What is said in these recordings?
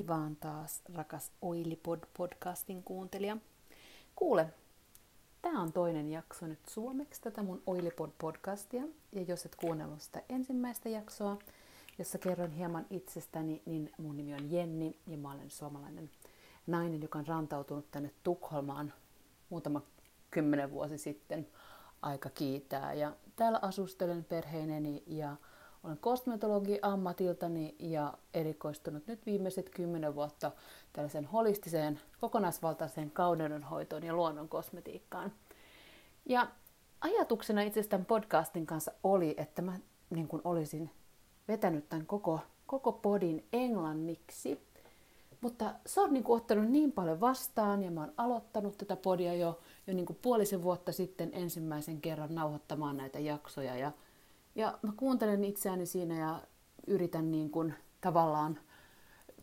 Hei vaan taas, rakas Oilipod-podcastin kuuntelija. Kuule, tämä on toinen jakso nyt suomeksi tätä mun Oilipod-podcastia. Ja jos et kuunnellut sitä ensimmäistä jaksoa, jossa kerron hieman itsestäni, niin mun nimi on Jenni ja mä olen suomalainen nainen, joka on rantautunut tänne Tukholmaan muutama kymmenen vuosi sitten. Aika kiitää. Ja täällä asustelen perheineni ja olen kosmetologi ammatiltani ja erikoistunut nyt viimeiset kymmenen vuotta tällaisen holistiseen, kokonaisvaltaiseen kauneudenhoitoon ja luonnon kosmetiikkaan. Ja ajatuksena itse tämän podcastin kanssa oli, että mä niin kuin olisin vetänyt tämän koko, koko podin englanniksi. Mutta se on niin kuin ottanut niin paljon vastaan ja mä oon aloittanut tätä podia jo, jo niin kuin puolisen vuotta sitten ensimmäisen kerran nauhoittamaan näitä jaksoja. Ja ja mä kuuntelen itseäni siinä ja yritän niin kuin tavallaan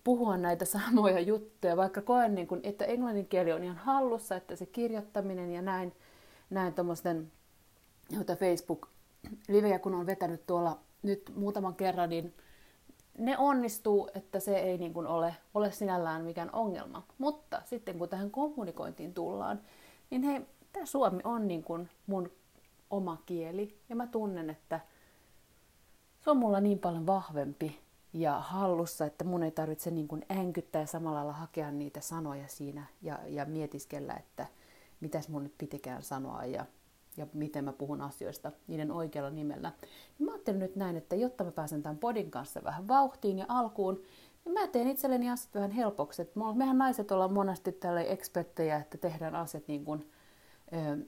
puhua näitä samoja juttuja, vaikka koen, niin kuin, että englannin kieli on ihan hallussa, että se kirjoittaminen ja näin, näin tuommoisten Facebook-livejä, kun on vetänyt tuolla nyt muutaman kerran, niin ne onnistuu, että se ei niin kuin ole, ole sinällään mikään ongelma. Mutta sitten kun tähän kommunikointiin tullaan, niin hei, tämä suomi on niin kuin mun oma kieli. Ja mä tunnen, että se on mulla niin paljon vahvempi ja hallussa, että mun ei tarvitse niin kuin änkyttää ja samalla lailla hakea niitä sanoja siinä ja, ja mietiskellä, että mitäs mun nyt pitikään sanoa ja, ja miten mä puhun asioista niiden oikealla nimellä. Niin mä ajattelin nyt näin, että jotta mä pääsen tämän podin kanssa vähän vauhtiin ja alkuun, niin mä teen itselleni asiat vähän helpoksi. Et mehän naiset ollaan monesti tälle eksperttejä, että tehdään asiat niin kuin, ö,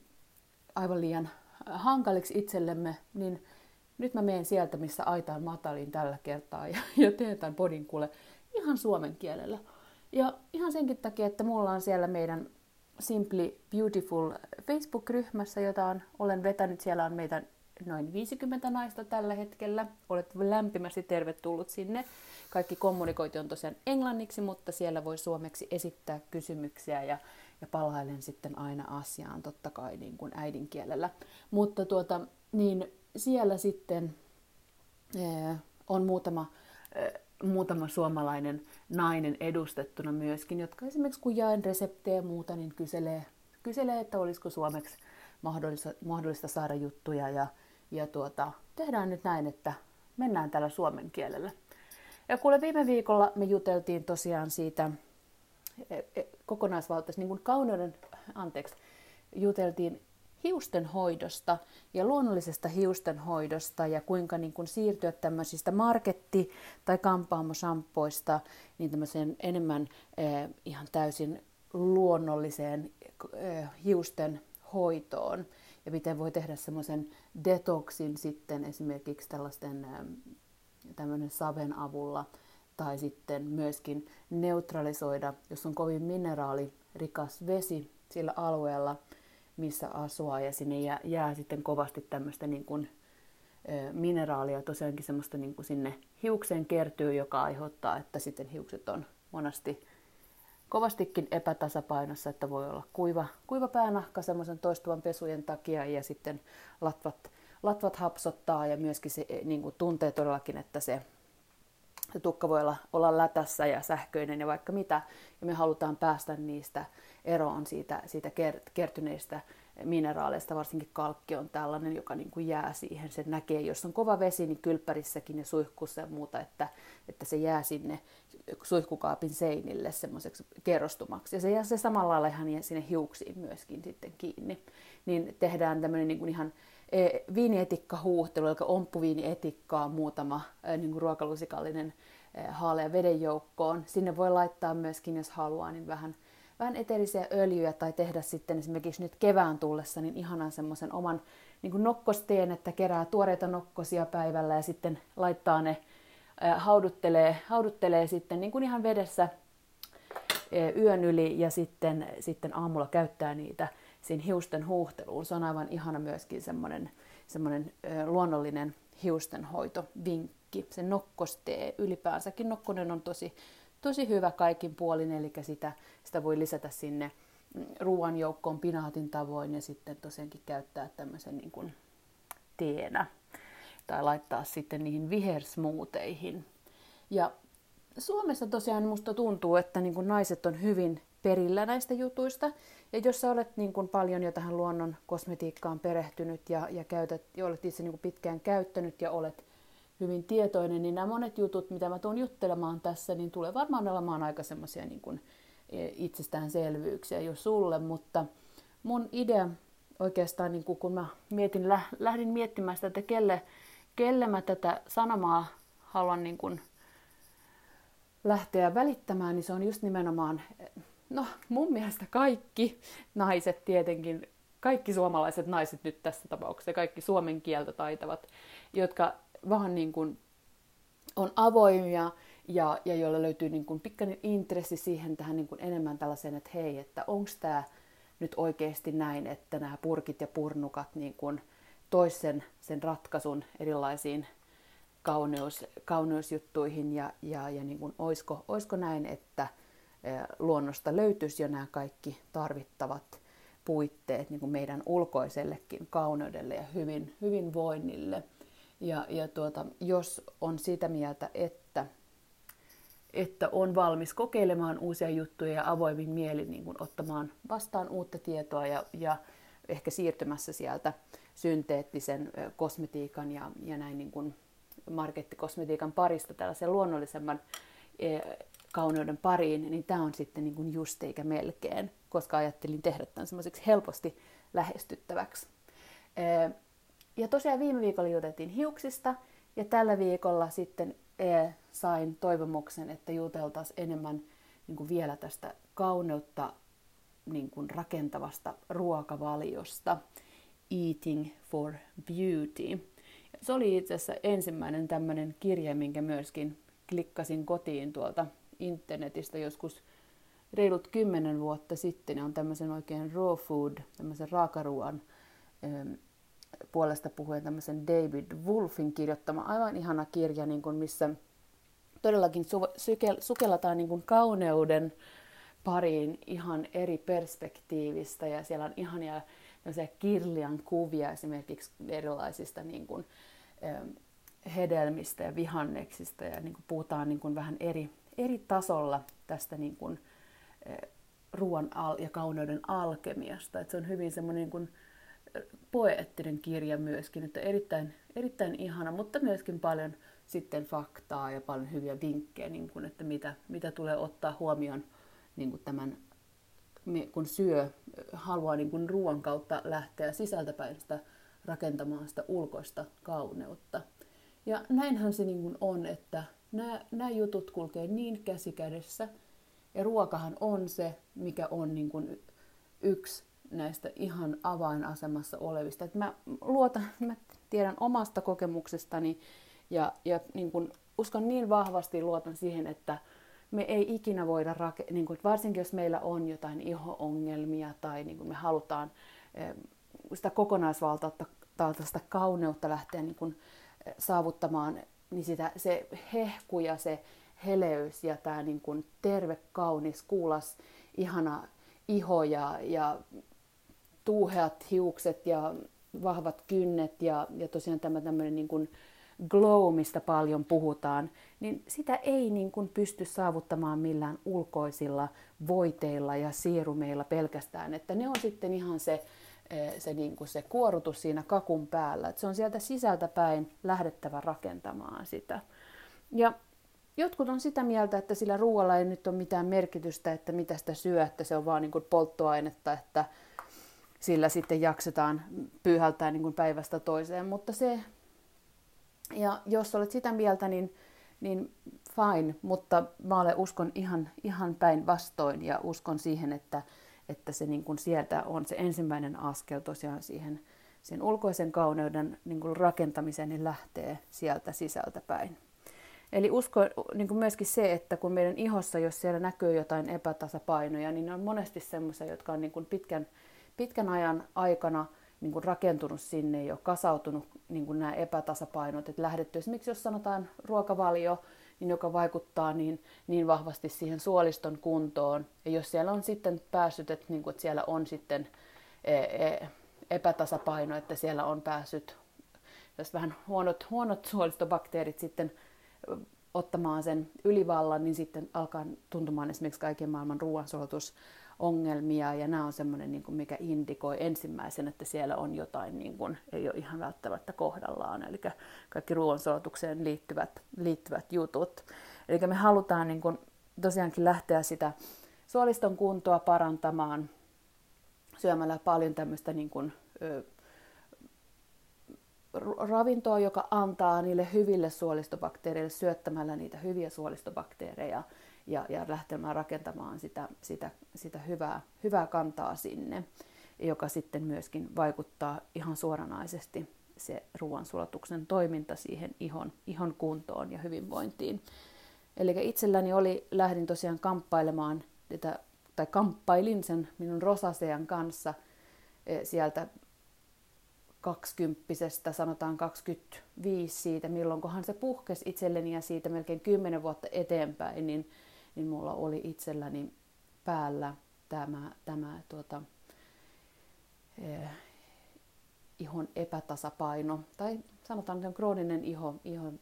aivan liian hankaliksi itsellemme, niin nyt mä menen sieltä, missä aita on matalin tällä kertaa ja, ja teen tämän podin kuule ihan suomen kielellä. Ja ihan senkin takia, että mulla on siellä meidän Simply Beautiful Facebook-ryhmässä, jota on, olen vetänyt. Siellä on meitä noin 50 naista tällä hetkellä. Olet lämpimästi tervetullut sinne. Kaikki kommunikointi on tosiaan englanniksi, mutta siellä voi suomeksi esittää kysymyksiä ja, ja palailen sitten aina asiaan totta kai niin kuin äidinkielellä. Mutta tuota, niin siellä sitten on muutama, muutama suomalainen nainen edustettuna myöskin, jotka esimerkiksi kun jaen reseptejä ja muuta, niin kyselee, kyselee että olisiko suomeksi mahdollista, mahdollista saada juttuja ja, ja tuota, tehdään nyt näin, että mennään tällä suomen kielellä. Ja kuule, viime viikolla me juteltiin tosiaan siitä e, e, kokonaisvaltaisesti, niin kuin kauneuden, anteeksi, juteltiin hiusten hoidosta ja luonnollisesta hiusten hoidosta ja kuinka niin kuin siirtyä tämmöisistä marketti- tai kampaamosampoista niin tämmöiseen enemmän eh, ihan täysin luonnolliseen eh, hiusten hoitoon ja miten voi tehdä semmoisen detoxin sitten esimerkiksi tällaisten eh, tämmöinen saven avulla tai sitten myöskin neutralisoida, jos on kovin mineraalirikas vesi sillä alueella – missä asua ja sinne jää, jää sitten kovasti tämmöistä niin kuin, ö, mineraalia, tosiaankin semmoista niin kuin sinne hiukseen kertyy, joka aiheuttaa, että sitten hiukset on monasti kovastikin epätasapainossa, että voi olla kuiva, kuiva päänahka semmoisen toistuvan pesujen takia ja sitten latvat, latvat hapsottaa ja myöskin se niin kuin tuntee todellakin, että se, tukka voi olla, olla lätässä ja sähköinen ja vaikka mitä, ja me halutaan päästä niistä eroon siitä, siitä kertyneistä mineraaleista, varsinkin kalkki on tällainen, joka niin kuin jää siihen. Se näkee, jos on kova vesi, niin kylppärissäkin ja suihkussa ja muuta, että, että se jää sinne suihkukaapin seinille semmoiseksi kerrostumaksi. Ja se jää se samalla lailla ihan sinne hiuksiin myöskin sitten kiinni. Niin tehdään tämmöinen niin kuin ihan e, viinietikka-huuhtelu, eli omppuviinietikkaa muutama e, niin kuin ruokalusikallinen e, haalea veden joukkoon. Sinne voi laittaa myöskin, jos haluaa, niin vähän vähän eteerisiä öljyjä tai tehdä sitten esimerkiksi nyt kevään tullessa niin ihanan semmoisen oman niin kuin nokkosteen, että kerää tuoreita nokkosia päivällä ja sitten laittaa ne, hauduttelee, hauduttelee sitten niin kuin ihan vedessä yön yli ja sitten, sitten aamulla käyttää niitä siinä hiusten huuhteluun. Se on aivan ihana myöskin semmoinen, semmoinen luonnollinen hiustenhoitovinkki. Se nokkostee ylipäänsäkin. Nokkonen on tosi tosi hyvä kaikin puolin, eli sitä, sitä voi lisätä sinne ruoan joukkoon pinaatin tavoin ja sitten tosiaankin käyttää tämmöisen niin kuin teenä tai laittaa sitten niihin vihersmuuteihin. Ja Suomessa tosiaan musta tuntuu, että niin kuin naiset on hyvin perillä näistä jutuista. Ja jos sä olet niin kuin paljon jo tähän luonnon kosmetiikkaan perehtynyt ja, ja, käytät, ja olet itse niin kuin pitkään käyttänyt ja olet hyvin tietoinen, niin nämä monet jutut, mitä mä tuun juttelemaan tässä, niin tulee varmaan olemaan aika semmoisia niin e, itsestäänselvyyksiä jo sulle, mutta mun idea oikeastaan, niin kun mä mietin, lähdin miettimään sitä, että kelle, kelle mä tätä sanomaa haluan niin kuin lähteä välittämään, niin se on just nimenomaan, no mun mielestä kaikki naiset tietenkin, kaikki suomalaiset naiset nyt tässä tapauksessa, kaikki suomen kieltä taitavat, jotka vaan niin kuin on avoimia ja, ja joilla löytyy niin kuin pikkainen intressi siihen tähän niin kuin enemmän tällaiseen, että hei, että onko tämä nyt oikeasti näin, että nämä purkit ja purnukat niin kuin toisen sen ratkaisun erilaisiin kauneus, kauneusjuttuihin ja, ja, ja niin kuin, oisko, oisko näin, että luonnosta löytyisi jo nämä kaikki tarvittavat puitteet niin kuin meidän ulkoisellekin kauneudelle ja hyvin, hyvinvoinnille. Ja, ja tuota, jos on sitä mieltä, että, että on valmis kokeilemaan uusia juttuja ja avoimin mielin niin kuin ottamaan vastaan uutta tietoa ja, ja ehkä siirtymässä sieltä synteettisen kosmetiikan ja, ja näin niin kuin markettikosmetiikan parista tällaisen luonnollisemman e, kauneuden pariin, niin tämä on sitten niin kuin just eikä melkein, koska ajattelin tehdä tämän semmoiseksi helposti lähestyttäväksi. Ja tosiaan viime viikolla juteltiin hiuksista, ja tällä viikolla sitten e, sain toivomuksen, että juteltaisiin enemmän niin kuin vielä tästä kauneutta niin kuin rakentavasta ruokavaliosta. Eating for Beauty. Se oli itse asiassa ensimmäinen tämmöinen kirje, minkä myöskin klikkasin kotiin tuolta internetistä joskus reilut kymmenen vuotta sitten. Ja on tämmöisen oikein raw food, tämmöisen raakaruoan puolesta puhuen tämmöisen David Wolfin kirjoittama aivan ihana kirja, niin kuin missä todellakin su- sukellataan niin kuin kauneuden pariin ihan eri perspektiivistä ja siellä on ihania kirlian kuvia esimerkiksi erilaisista niin kuin, hedelmistä ja vihanneksista ja niin kuin puhutaan niin kuin vähän eri, eri tasolla tästä niin kuin, ruoan al- ja kauneuden alkemiasta. Et se on hyvin semmoinen niin poeettinen kirja myöskin, että erittäin, erittäin ihana, mutta myöskin paljon sitten faktaa ja paljon hyviä vinkkejä, niin kuin, että mitä, mitä tulee ottaa huomioon niin kuin tämän kun syö, haluaa niin kuin ruoan kautta lähteä sisältäpäin sitä rakentamaan sitä ulkoista kauneutta. Ja näinhän se niin kuin on, että nämä, nämä jutut kulkee niin käsi kädessä. Ja ruokahan on se, mikä on niin kuin yksi näistä ihan avainasemassa olevista. Et mä luotan, mä tiedän omasta kokemuksestani ja, ja niin kuin uskon niin vahvasti luotan siihen, että me ei ikinä voida, rake- niin varsinkin jos meillä on jotain iho-ongelmia tai niin kuin me halutaan sitä kokonaisvaltaista kauneutta lähteä niin kuin, eh, saavuttamaan, niin sitä, se hehku ja se heleys ja tämä niin terve, kaunis, kuulas, ihana iho ja, ja tuuheat hiukset ja vahvat kynnet ja, ja tosiaan tämä tämmöinen niin kuin, glow, mistä paljon puhutaan, niin sitä ei niin kuin pysty saavuttamaan millään ulkoisilla voiteilla ja sierumeilla pelkästään, että ne on sitten ihan se, eh, se, niin kuin se kuorutus siinä kakun päällä, että se on sieltä sisältä päin lähdettävä rakentamaan sitä. Ja jotkut on sitä mieltä, että sillä ruoalla ei nyt ole mitään merkitystä, että mitä sitä syö, että se on vaan niin kuin polttoainetta, että sillä sitten jaksetaan pyyhältää niin kuin päivästä toiseen, mutta se ja jos olet sitä mieltä, niin, niin fine, mutta mä olen uskon ihan, ihan päinvastoin ja uskon siihen, että, että se niin kuin sieltä on se ensimmäinen askel tosiaan siihen sen ulkoisen kauneuden niin kuin rakentamiseen, niin lähtee sieltä sisältä päin. Eli usko niin kuin myöskin se, että kun meidän ihossa, jos siellä näkyy jotain epätasapainoja, niin ne on monesti semmoisia, jotka on niin kuin pitkän, pitkän ajan aikana – niin kuin rakentunut sinne jo, kasautunut niin kuin nämä epätasapainot, että lähdetty esimerkiksi jos sanotaan ruokavalio, niin joka vaikuttaa niin, niin vahvasti siihen suoliston kuntoon. Ja jos siellä on sitten päässyt, että, niin kuin, että siellä on sitten e, e, epätasapaino, että siellä on päässyt, jos vähän huonot, huonot suolistobakteerit sitten ottamaan sen ylivallan, niin sitten alkaa tuntumaan esimerkiksi kaiken maailman ruoansulatusongelmia, ja nämä on semmoinen, niin mikä indikoi ensimmäisen, että siellä on jotain, niin kuin, ei ole ihan välttämättä kohdallaan, eli kaikki ruoansulatukseen liittyvät, liittyvät jutut. Eli me halutaan niin kuin, tosiaankin lähteä sitä suoliston kuntoa parantamaan syömällä paljon tämmöistä niin kuin, ö, ravintoa, joka antaa niille hyville suolistobakteereille syöttämällä niitä hyviä suolistobakteereja ja, ja lähtemään rakentamaan sitä, sitä, sitä hyvää, hyvää kantaa sinne, joka sitten myöskin vaikuttaa ihan suoranaisesti se ruoansulatuksen toiminta siihen ihon, ihon kuntoon ja hyvinvointiin. Eli itselläni oli, lähdin tosiaan kamppailemaan, tätä, tai kamppailin sen minun rosasean kanssa eh, sieltä kaksikymppisestä, sanotaan 25 siitä, milloinkohan se puhkesi itselleni ja siitä melkein 10 vuotta eteenpäin, niin, niin mulla oli itselläni päällä tämä, tämä tuota, eh, ihon epätasapaino, tai sanotaan, että krooninen iho, ihon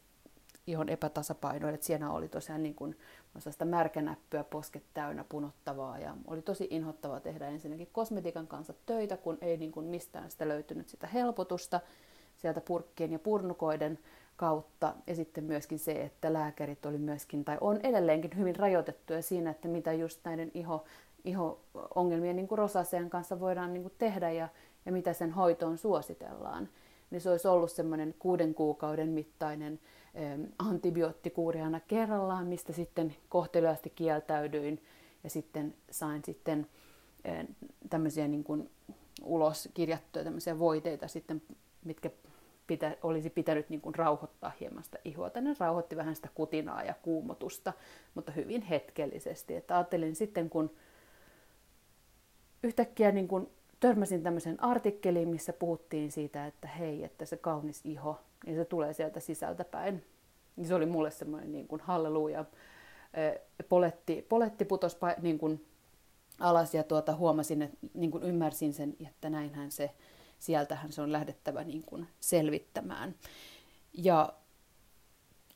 ihon epätasapaino, että siellä oli tosiaan niin kuin, sitä märkänäppyä, posket täynnä, punottavaa ja oli tosi inhottavaa tehdä ensinnäkin kosmetiikan kanssa töitä, kun ei niin kuin mistään sitä löytynyt sitä helpotusta sieltä purkkien ja purnukoiden kautta. Ja sitten myöskin se, että lääkärit oli myöskin, tai on edelleenkin hyvin rajoitettuja siinä, että mitä just näiden iho, iho-ongelmien niin kuin kanssa voidaan niin kuin tehdä ja, ja mitä sen hoitoon suositellaan. Niin se olisi ollut semmoinen kuuden kuukauden mittainen antibioottikuuri aina kerrallaan, mistä sitten kohteliaasti kieltäydyin ja sitten sain sitten tämmöisiä niin kuin ulos kirjattuja tämmöisiä voiteita sitten, mitkä pitä, olisi pitänyt niin kuin rauhoittaa hieman sitä ihoa. Tänne rauhoitti vähän sitä kutinaa ja kuumotusta, mutta hyvin hetkellisesti. Että ajattelin sitten, kun yhtäkkiä niin kuin törmäsin tämmöisen artikkeliin, missä puhuttiin siitä, että hei, että se kaunis iho, niin se tulee sieltä sisältä päin. Niin se oli mulle semmoinen niin kuin halleluja. Poletti, poletti putos niin kuin alas ja tuota, huomasin, että niin kuin ymmärsin sen, että näinhän se, sieltähän se on lähdettävä niin kuin selvittämään. Ja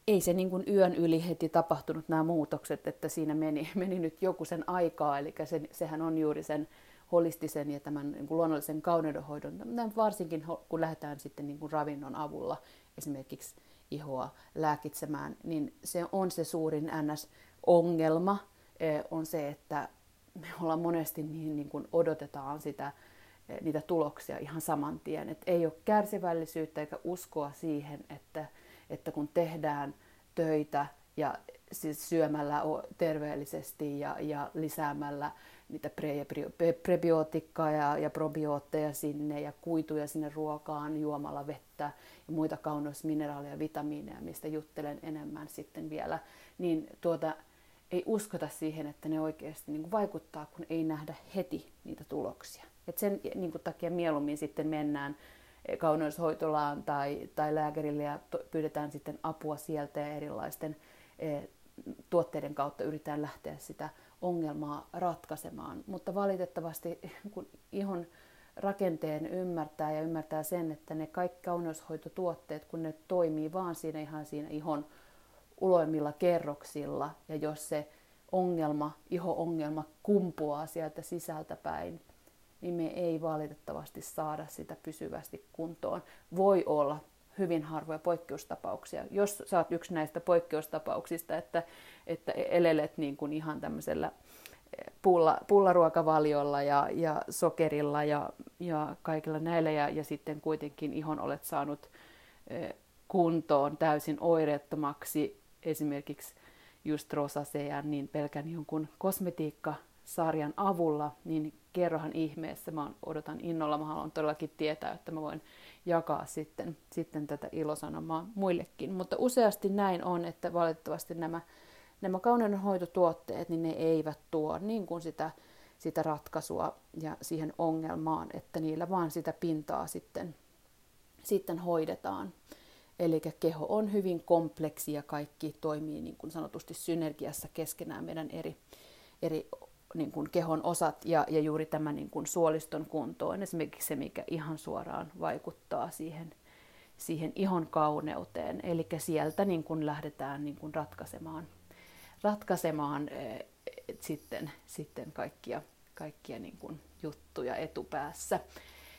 ei se niin kuin yön yli heti tapahtunut nämä muutokset, että siinä meni, meni nyt joku sen aikaa, eli se, sehän on juuri sen holistisen ja tämän niin kuin luonnollisen kauneudenhoidon, varsinkin kun lähdetään sitten niin kuin ravinnon avulla esimerkiksi ihoa lääkitsemään, niin se on se suurin NS-ongelma, e, on se, että me ollaan monesti niin, niin kuin odotetaan sitä, niitä tuloksia ihan saman tien. Et ei ole kärsivällisyyttä eikä uskoa siihen, että, että kun tehdään töitä ja siis syömällä terveellisesti ja, ja lisäämällä niitä pre- prebiotikkaa ja, ja probiootteja sinne ja kuituja sinne ruokaan, juomalla vettä ja muita kauneusmineraaleja ja vitamiineja, mistä juttelen enemmän sitten vielä, niin tuota, ei uskota siihen, että ne oikeasti niin vaikuttaa, kun ei nähdä heti niitä tuloksia. Et sen niin kuin, takia mieluummin sitten mennään kauneushoitolaan tai, tai lääkärille ja to, pyydetään sitten apua sieltä ja erilaisten e, tuotteiden kautta yritetään lähteä sitä ongelmaa ratkaisemaan. Mutta valitettavasti kun ihon rakenteen ymmärtää ja ymmärtää sen, että ne kaikki kauneushoitotuotteet, kun ne toimii vaan siinä ihan siinä ihon uloimmilla kerroksilla ja jos se ongelma, iho-ongelma kumpuaa sieltä sisältä päin, niin me ei valitettavasti saada sitä pysyvästi kuntoon. Voi olla hyvin harvoja poikkeustapauksia. Jos oot yksi näistä poikkeustapauksista, että, että elelet niin kuin ihan tämmöisellä eh, pulla, pullaruokavaliolla ja, ja sokerilla ja, ja kaikilla näillä ja, ja sitten kuitenkin ihon olet saanut eh, kuntoon täysin oireettomaksi esimerkiksi just rosasean, niin pelkän jonkun kosmetiikkasarjan avulla, niin kerrohan ihmeessä, mä odotan innolla, mä haluan todellakin tietää, että mä voin jakaa sitten, sitten tätä ilosanomaa muillekin. Mutta useasti näin on, että valitettavasti nämä, nämä kauneudenhoitotuotteet, niin ne eivät tuo niin kuin sitä, sitä ratkaisua ja siihen ongelmaan, että niillä vaan sitä pintaa sitten, sitten hoidetaan. Eli keho on hyvin kompleksi ja kaikki toimii niin kuin sanotusti synergiassa keskenään meidän eri, eri niin kuin kehon osat ja, ja juuri tämä niin kuin suoliston kuntoon, esimerkiksi se, mikä ihan suoraan vaikuttaa siihen, siihen ihon kauneuteen. Eli sieltä niin kun lähdetään niin kun ratkaisemaan, ratkaisemaan sitten, sitten kaikkia, kaikkia niin kun juttuja etupäässä.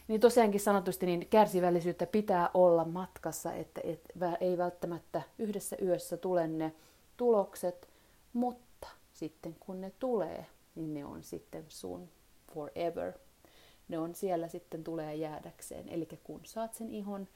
Niin tosiaankin sanotusti niin kärsivällisyyttä pitää olla matkassa, että et, ei välttämättä yhdessä yössä tule ne tulokset, mutta sitten kun ne tulee, niin ne on sitten sun forever. Ne on siellä sitten tulee jäädäkseen. Eli kun saat sen ihon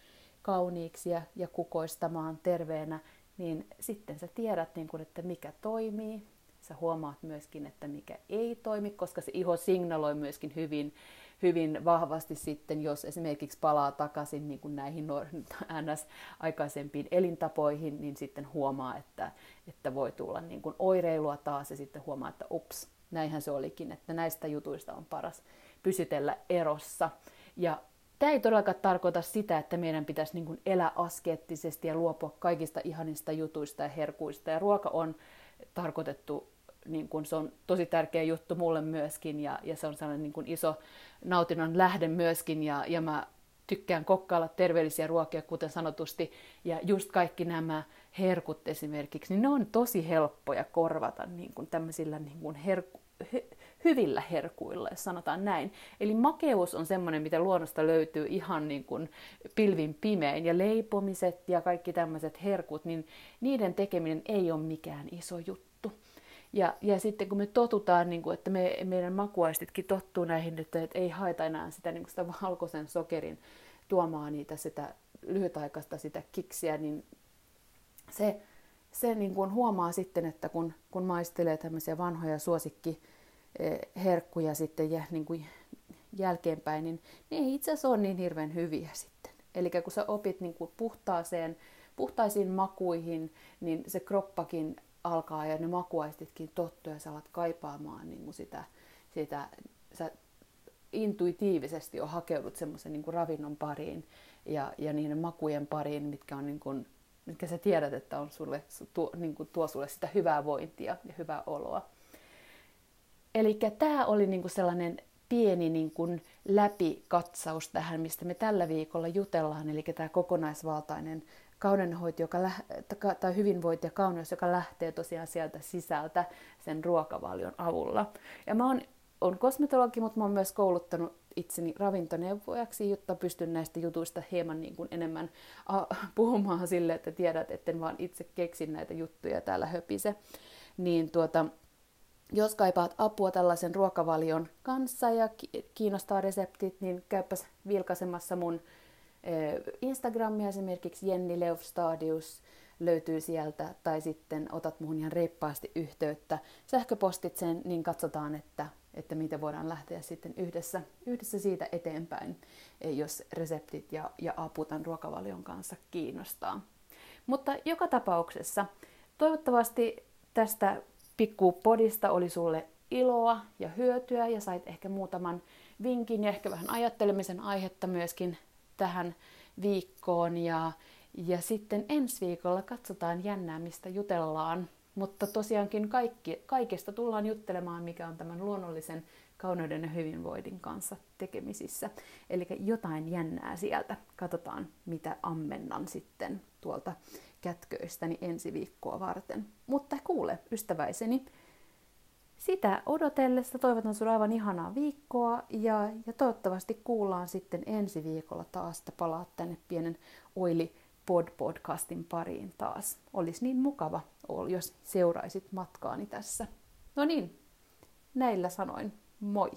kauniiksi ja, ja kukoistamaan terveenä, niin sitten sä tiedät, niin kun, että mikä toimii. Sä huomaat myöskin, että mikä ei toimi, koska se iho signaloi myöskin hyvin, hyvin vahvasti sitten, jos esimerkiksi palaa takaisin niin kuin näihin ns. aikaisempiin elintapoihin, niin sitten huomaa, että, että voi tulla niin kuin oireilua taas ja sitten huomaa, että ups, näinhän se olikin, että näistä jutuista on paras pysytellä erossa. Ja tämä ei todellakaan tarkoita sitä, että meidän pitäisi niin kuin elää askeettisesti ja luopua kaikista ihanista jutuista ja herkuista. Ja ruoka on tarkoitettu, niin kuin se on tosi tärkeä juttu mulle myöskin ja, ja se on sellainen niin kuin iso nautinnon lähde myöskin ja, ja mä tykkään kokkailla terveellisiä ruokia, kuten sanotusti, ja just kaikki nämä herkut esimerkiksi, niin ne on tosi helppoja korvata niin kuin tämmöisillä niin kuin herku, hy, hyvillä herkuilla, jos sanotaan näin. Eli makeus on semmoinen, mitä luonnosta löytyy ihan niin kuin pilvin pimein, ja leipomiset ja kaikki tämmöiset herkut, niin niiden tekeminen ei ole mikään iso juttu. Ja, ja sitten kun me totutaan, niin kuin, että me, meidän makuaistitkin tottuu näihin, että, että ei haeta enää sitä, niin kuin sitä valkoisen sokerin tuomaan niitä sitä lyhytaikaista sitä kiksiä, niin se, se niin kuin huomaa sitten, että kun, kun maistelee tämmöisiä vanhoja suosikki eh, sitten ja niin kuin jälkeenpäin, niin ne ei itse asiassa ole niin hirveän hyviä sitten. Eli kun sä opit niin kuin puhtaaseen, puhtaisiin makuihin, niin se kroppakin alkaa ja ne makuaistitkin tottuu ja sä alat kaipaamaan niin kuin sitä, sitä, sä intuitiivisesti jo hakeudut semmoisen niin ravinnon pariin ja, ja niiden makujen pariin, mitkä on niin kuin, mitkä sä tiedät, että on sulle, tuo, niin kuin tuo sulle sitä hyvää vointia ja hyvää oloa. Eli tämä oli niin kuin sellainen pieni niin kuin läpikatsaus tähän, mistä me tällä viikolla jutellaan, eli tämä kokonaisvaltainen kaunenhoito, joka lä- tai hyvinvointi ja kauneus, joka lähtee tosiaan sieltä sisältä sen ruokavalion avulla. Ja mä oon, on kosmetologi, mutta mä oon myös kouluttanut itseni ravintoneuvojaksi, jotta pystyn näistä jutuista hieman niin kuin enemmän puhumaan sille, että tiedät, etten vaan itse keksin näitä juttuja täällä höpise. Niin tuota, jos kaipaat apua tällaisen ruokavalion kanssa ja kiinnostaa reseptit, niin käypäs vilkaisemassa mun Instagramia esimerkiksi Jenni Leufstadius löytyy sieltä, tai sitten otat muhun ihan reippaasti yhteyttä sähköpostit sen, niin katsotaan, että, että miten voidaan lähteä sitten yhdessä, yhdessä siitä eteenpäin, jos reseptit ja, ja apu tämän ruokavalion kanssa kiinnostaa. Mutta joka tapauksessa toivottavasti tästä pikkupodista oli sulle iloa ja hyötyä ja sait ehkä muutaman vinkin ja ehkä vähän ajattelemisen aihetta myöskin tähän viikkoon ja, ja sitten ensi viikolla katsotaan jännää, mistä jutellaan. Mutta tosiaankin kaikki, kaikesta tullaan juttelemaan, mikä on tämän luonnollisen kauneuden ja hyvinvoinnin kanssa tekemisissä. Eli jotain jännää sieltä. Katsotaan, mitä ammennan sitten tuolta kätköistäni ensi viikkoa varten. Mutta kuule, ystäväiseni, sitä odotellessa toivotan sinulle aivan ihanaa viikkoa ja, ja toivottavasti kuullaan sitten ensi viikolla taas, että palaat tänne pienen Oili Pod podcastin pariin taas. Olisi niin mukava, jos seuraisit matkaani tässä. No niin, näillä sanoin, moi!